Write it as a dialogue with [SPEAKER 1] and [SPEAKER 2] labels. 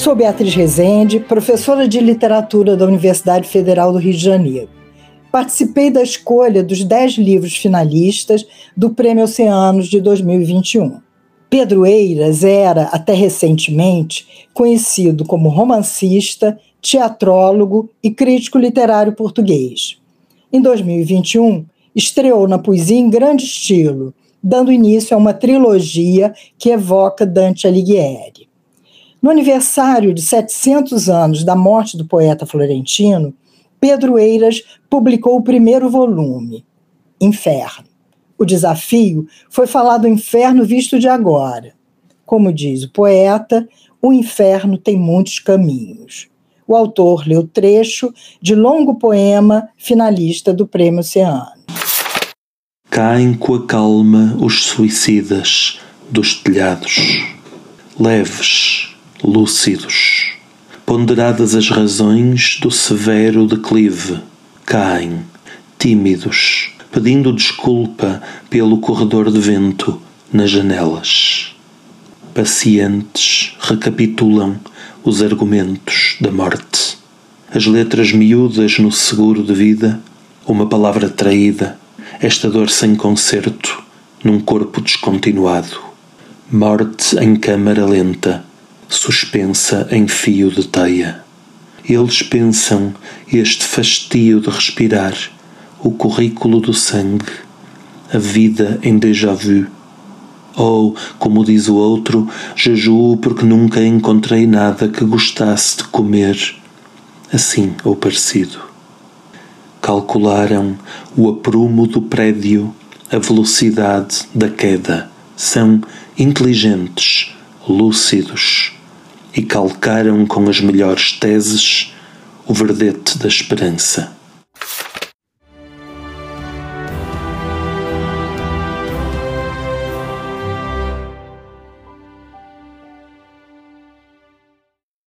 [SPEAKER 1] Sou Beatriz Rezende, professora de literatura da Universidade Federal do Rio de Janeiro. Participei da escolha dos dez livros finalistas do Prêmio Oceanos de 2021. Pedro Eiras era, até recentemente, conhecido como romancista, teatrólogo e crítico literário português. Em 2021, estreou na poesia em grande estilo, dando início a uma trilogia que evoca Dante Alighieri. No aniversário de 700 anos da morte do poeta florentino, Pedro Eiras publicou o primeiro volume, Inferno. O desafio foi falar do inferno visto de agora. Como diz o poeta, o inferno tem muitos caminhos. O autor leu trecho de longo poema finalista do Prêmio Oceano.
[SPEAKER 2] Caem com a calma os suicidas dos telhados, leves, lúcidos. Ponderadas as razões do severo declive, caem, tímidos, pedindo desculpa pelo corredor de vento nas janelas. Pacientes recapitulam os argumentos da morte. As letras miúdas no seguro de vida, uma palavra traída, esta dor sem conserto num corpo descontinuado. Morte em câmara lenta, suspensa em fio de teia. Eles pensam este fastio de respirar o currículo do sangue, a vida em déjà vu. Ou, como diz o outro, jejuo porque nunca encontrei nada que gostasse de comer, assim ou parecido. Calcularam o aprumo do prédio, a velocidade da queda. São inteligentes, lúcidos e calcaram com as melhores teses o verdete da esperança.